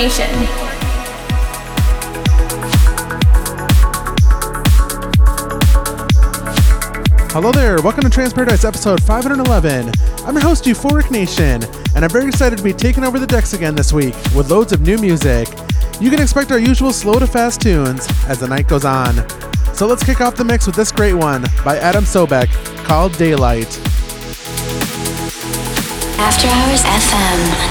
Paradise with Euphoric Nation. Hello there, welcome to Trance Paradise episode 511. I'm your host, Euphoric Nation, and I'm very excited to be taking over the decks again this week with loads of new music. You can expect our usual slow to fast tunes as the night goes on. So let's kick off the mix with this great one by Adam Sobek called Daylight. After Hours FM.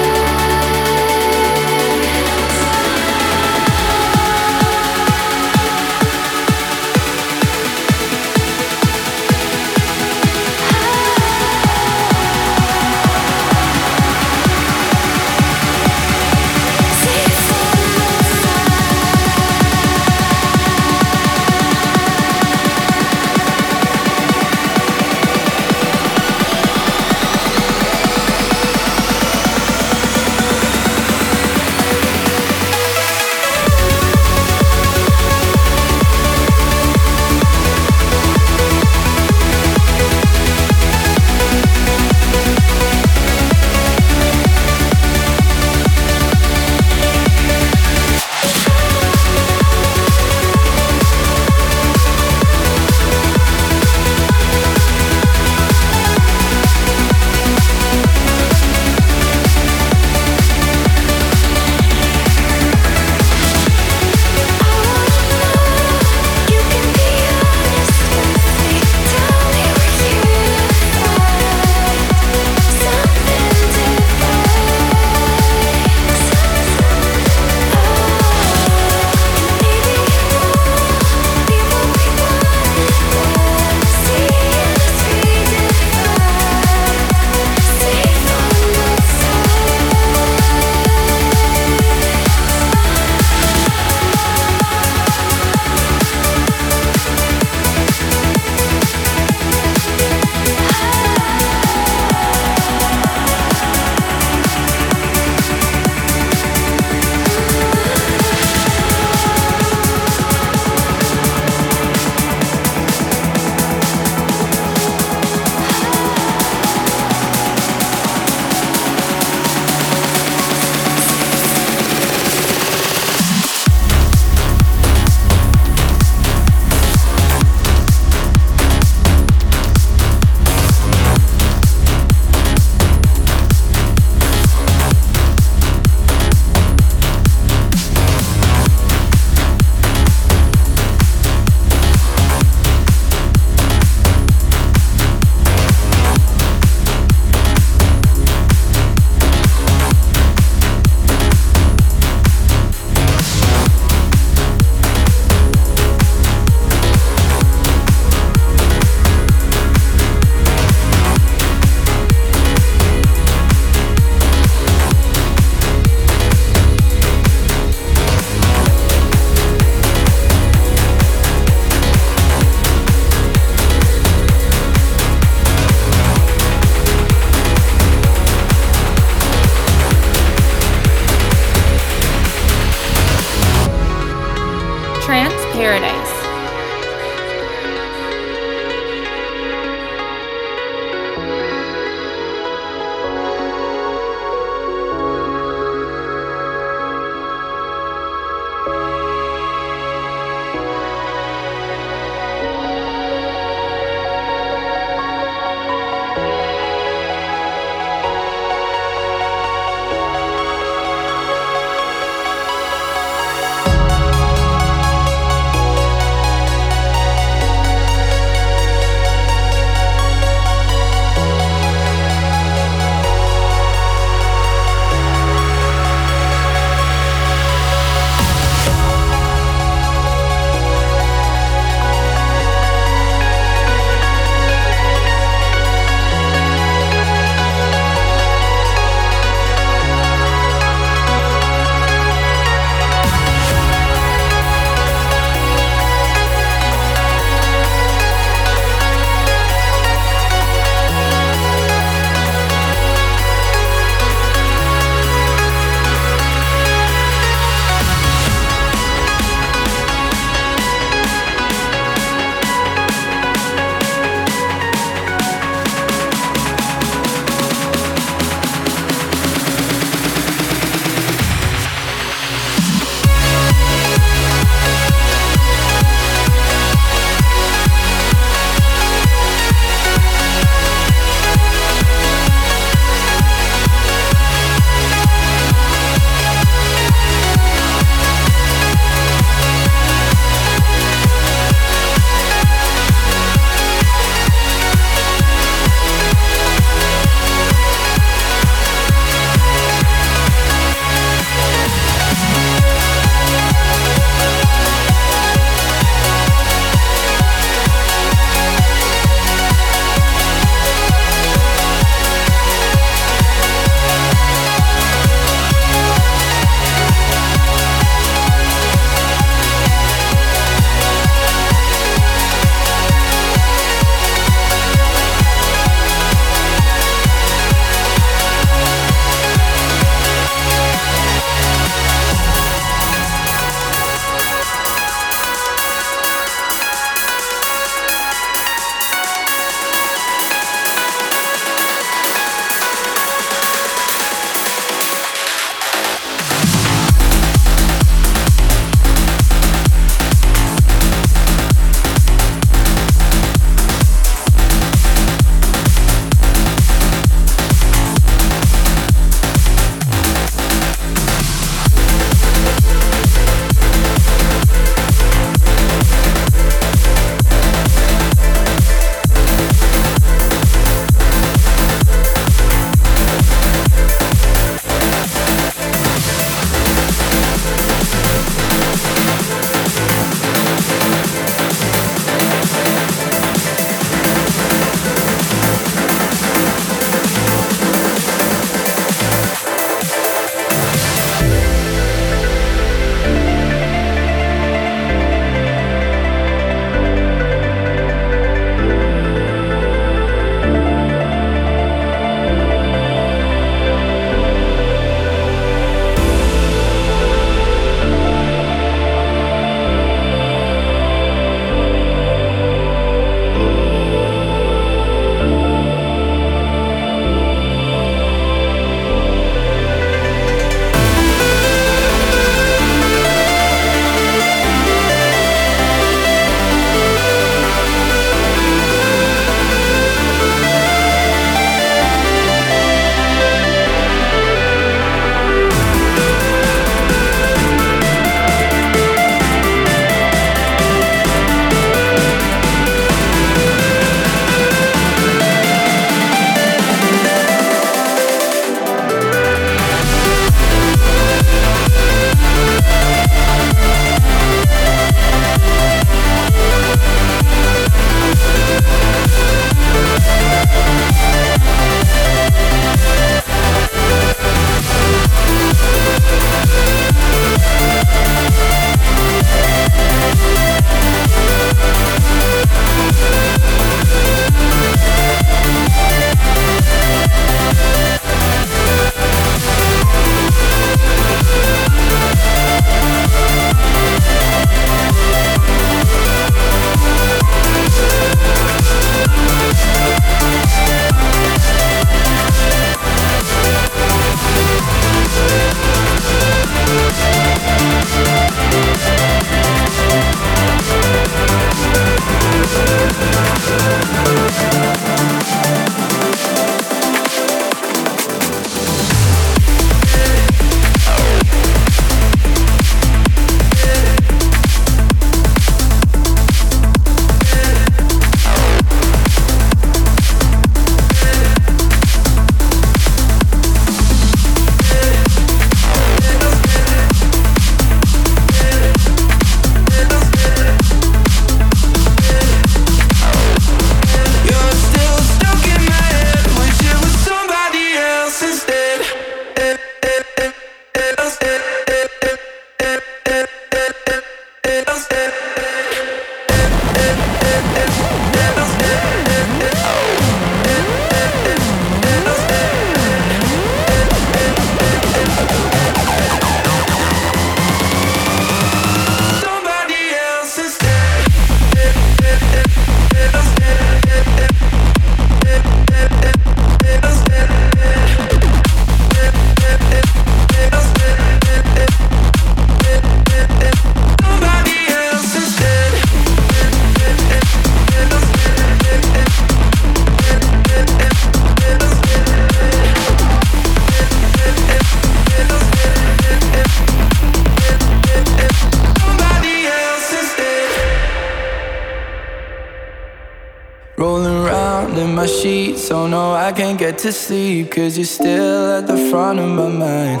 To sleep, cause you're still at the front of my mind.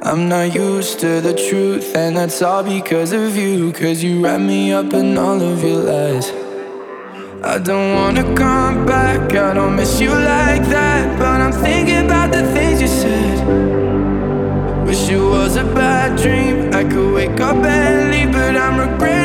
I'm not used to the truth, and that's all because of you. Cause you wrap me up in all of your lies. I don't wanna come back, I don't miss you like that. But I'm thinking about the things you said. Wish it was a bad dream, I could wake up and leave, but I'm regretting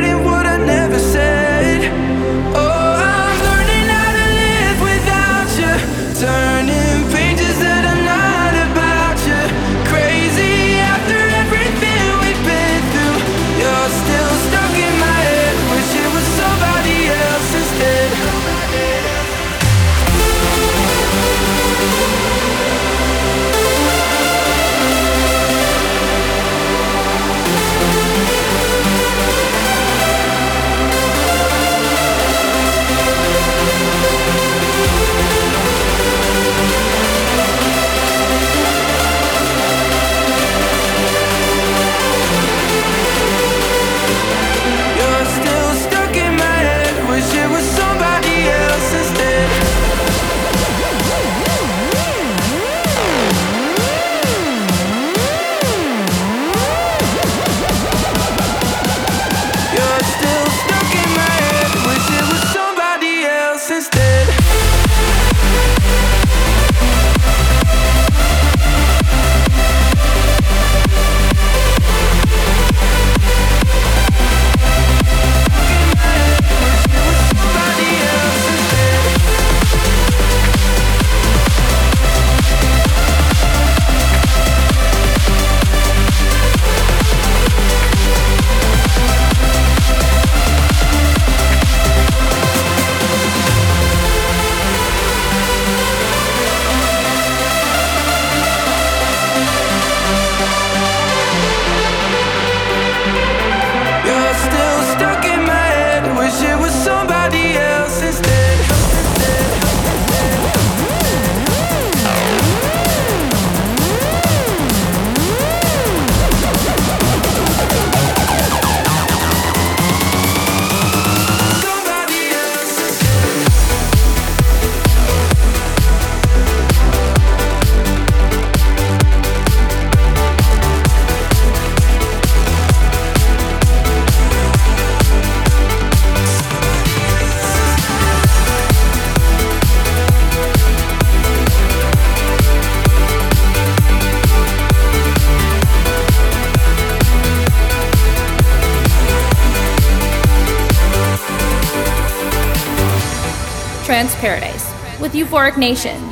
Euphoric Nation.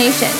Nation.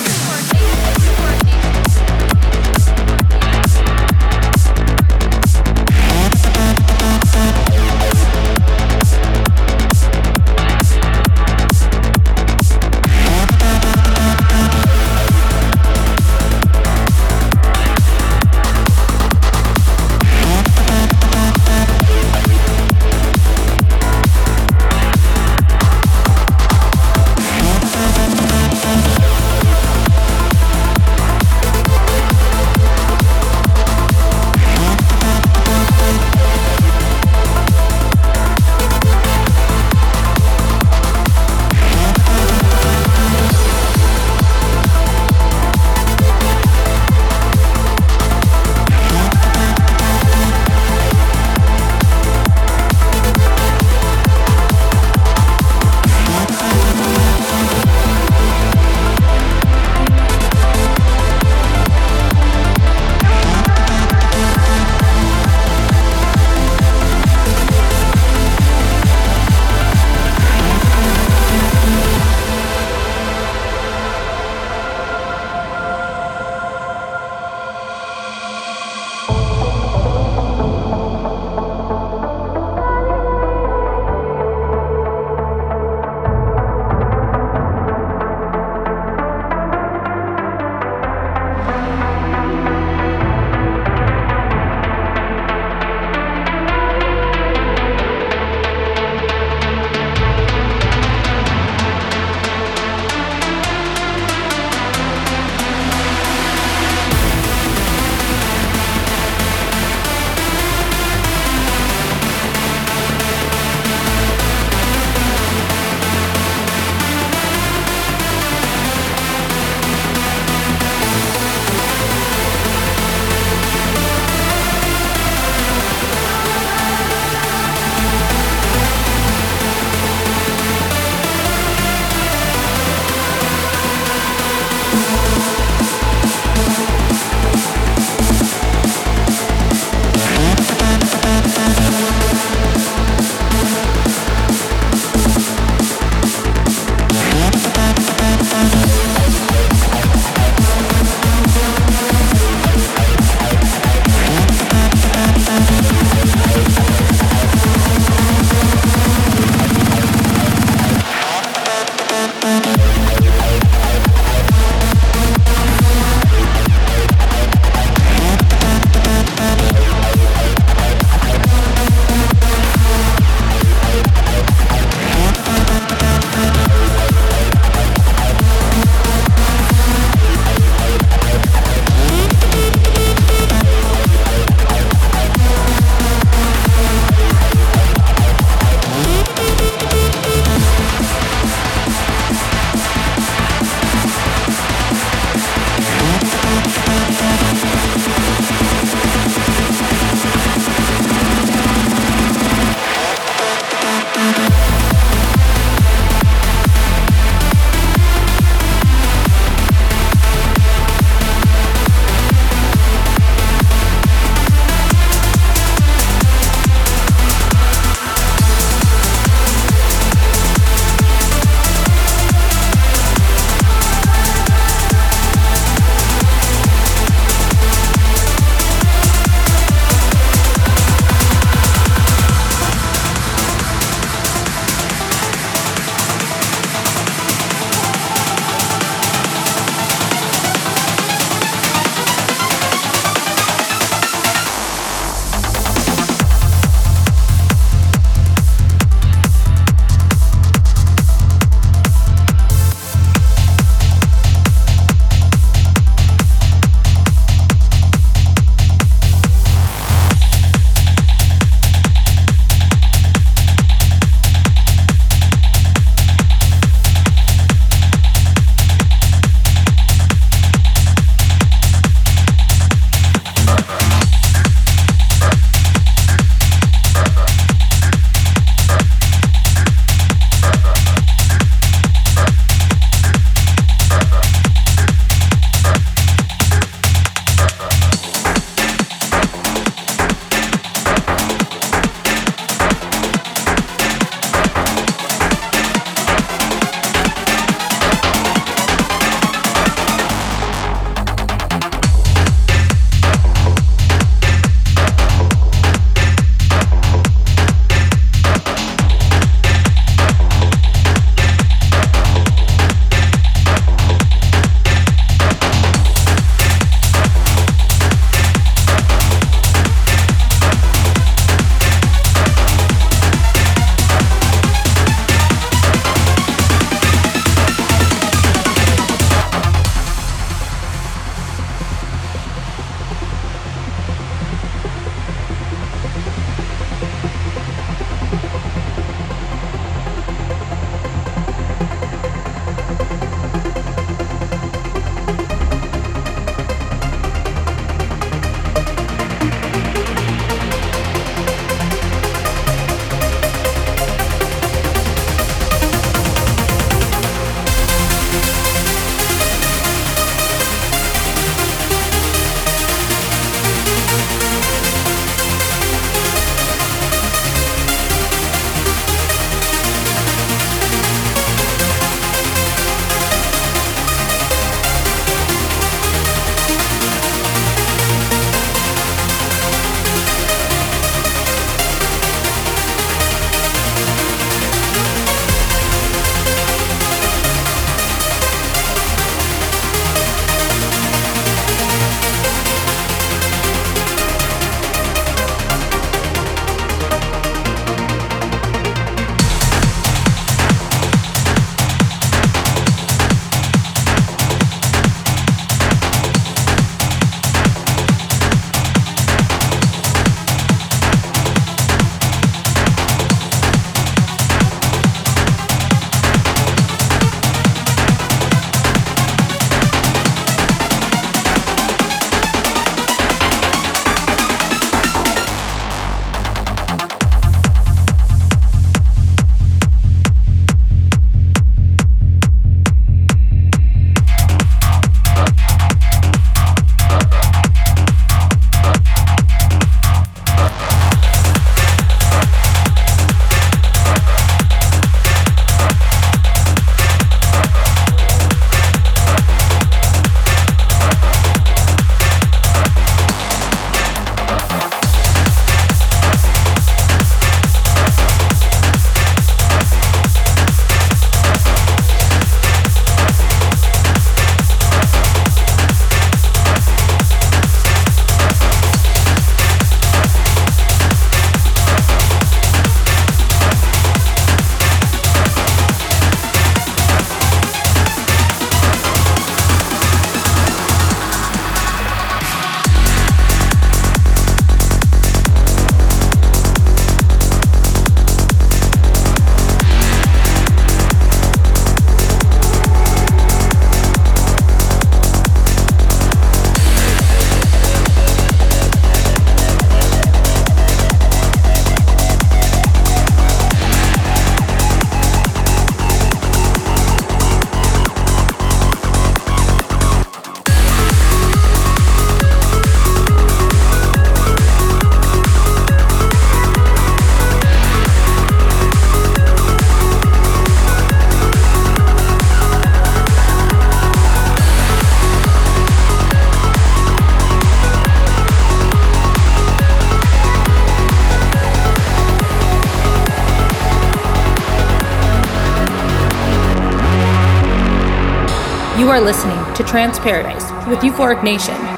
To Trance Paradise with Euphoric Nation.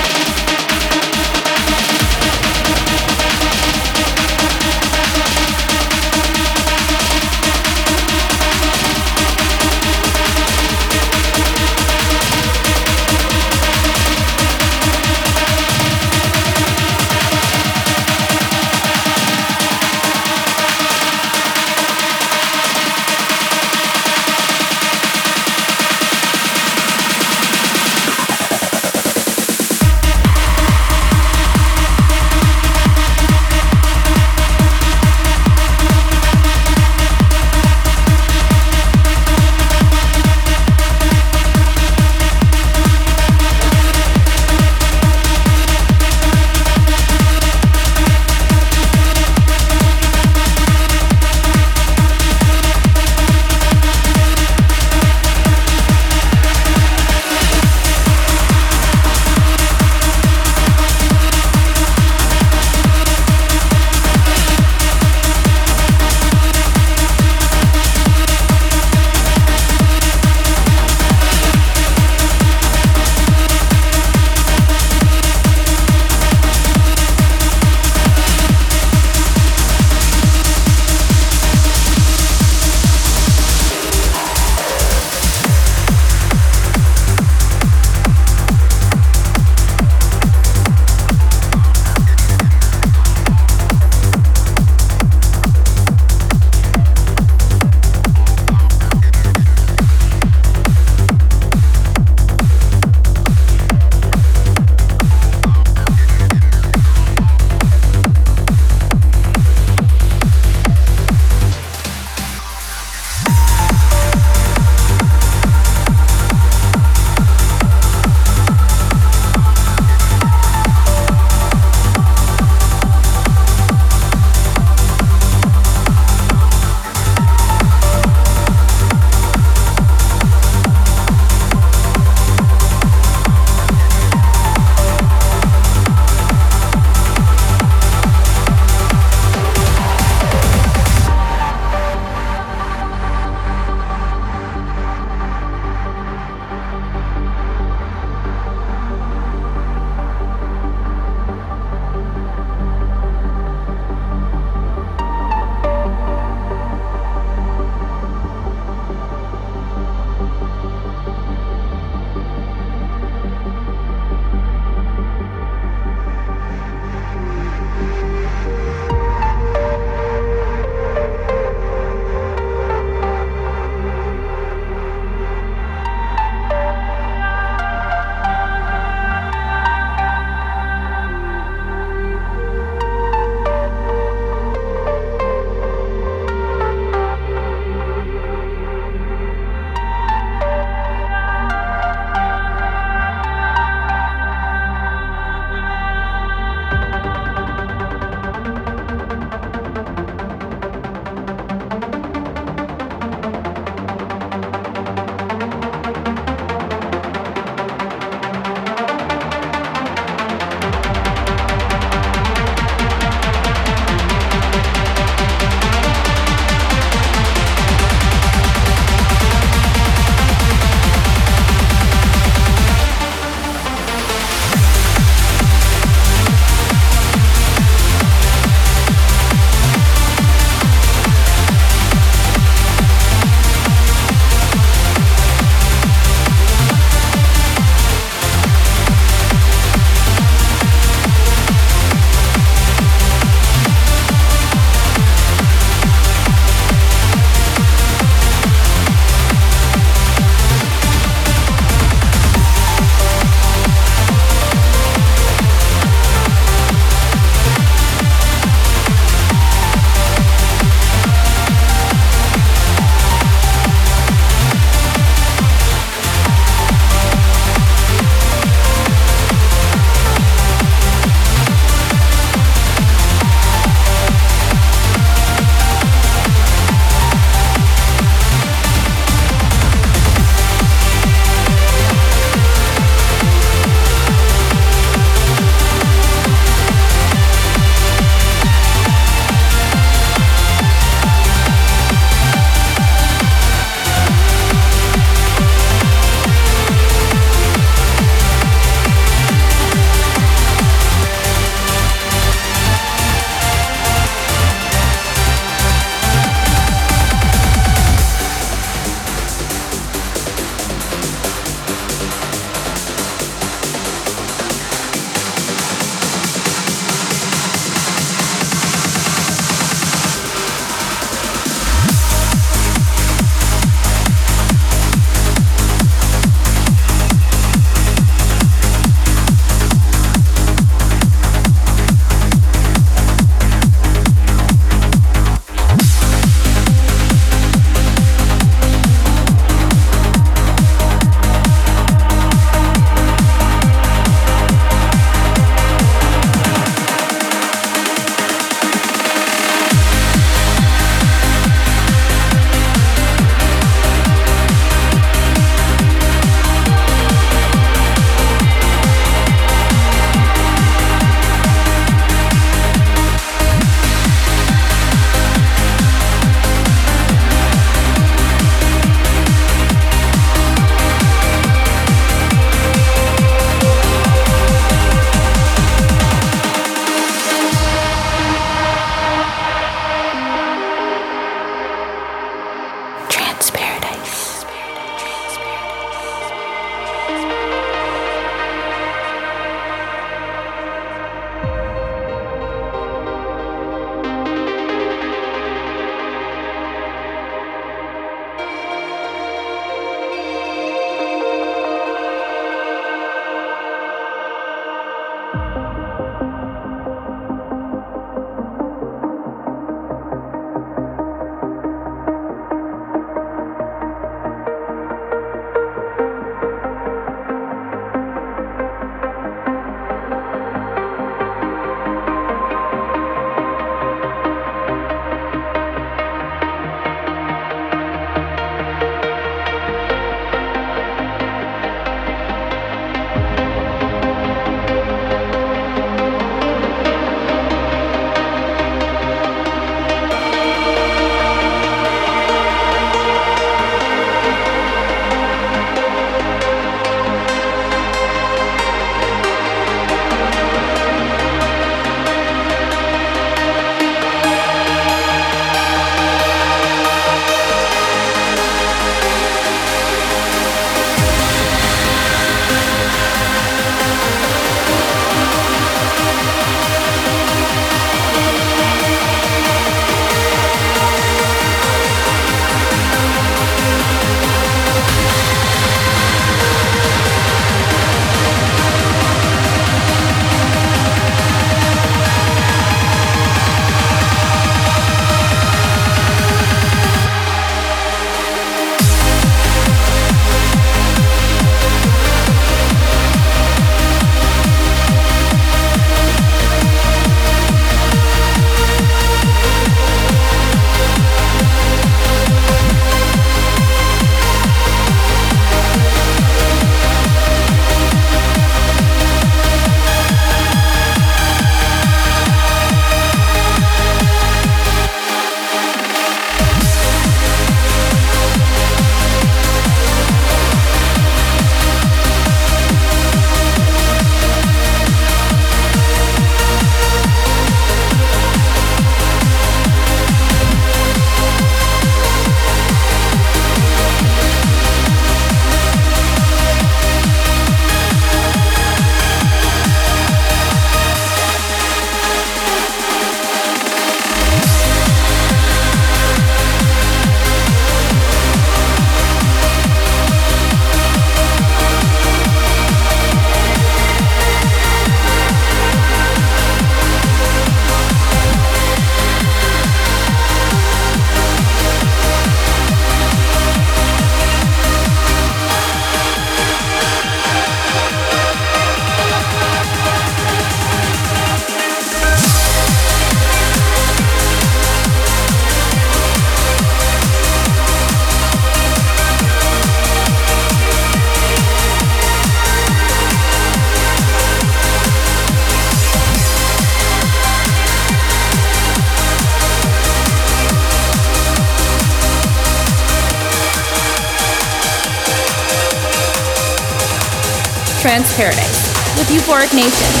Euphoric Nation.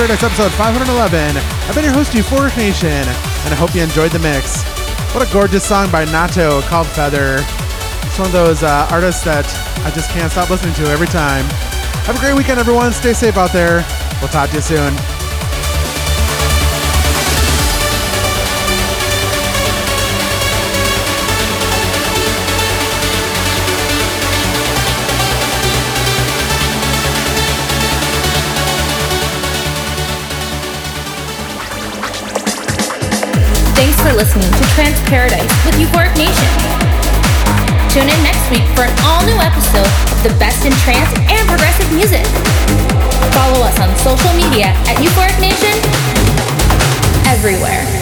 Paradise episode 511. I've been your host, Euphoric Nation, and I hope you enjoyed the mix. What a gorgeous song by Nato called Feather. It's one of those uh, artists that I just can't stop listening to every time. Have a great weekend, everyone. Stay safe out there. We'll talk to you soon. Listening to Trance Paradise with Euphoric Nation. Tune in next week for an all new episode of the best in trance and progressive music. Follow us on social media at Euphoric Nation everywhere.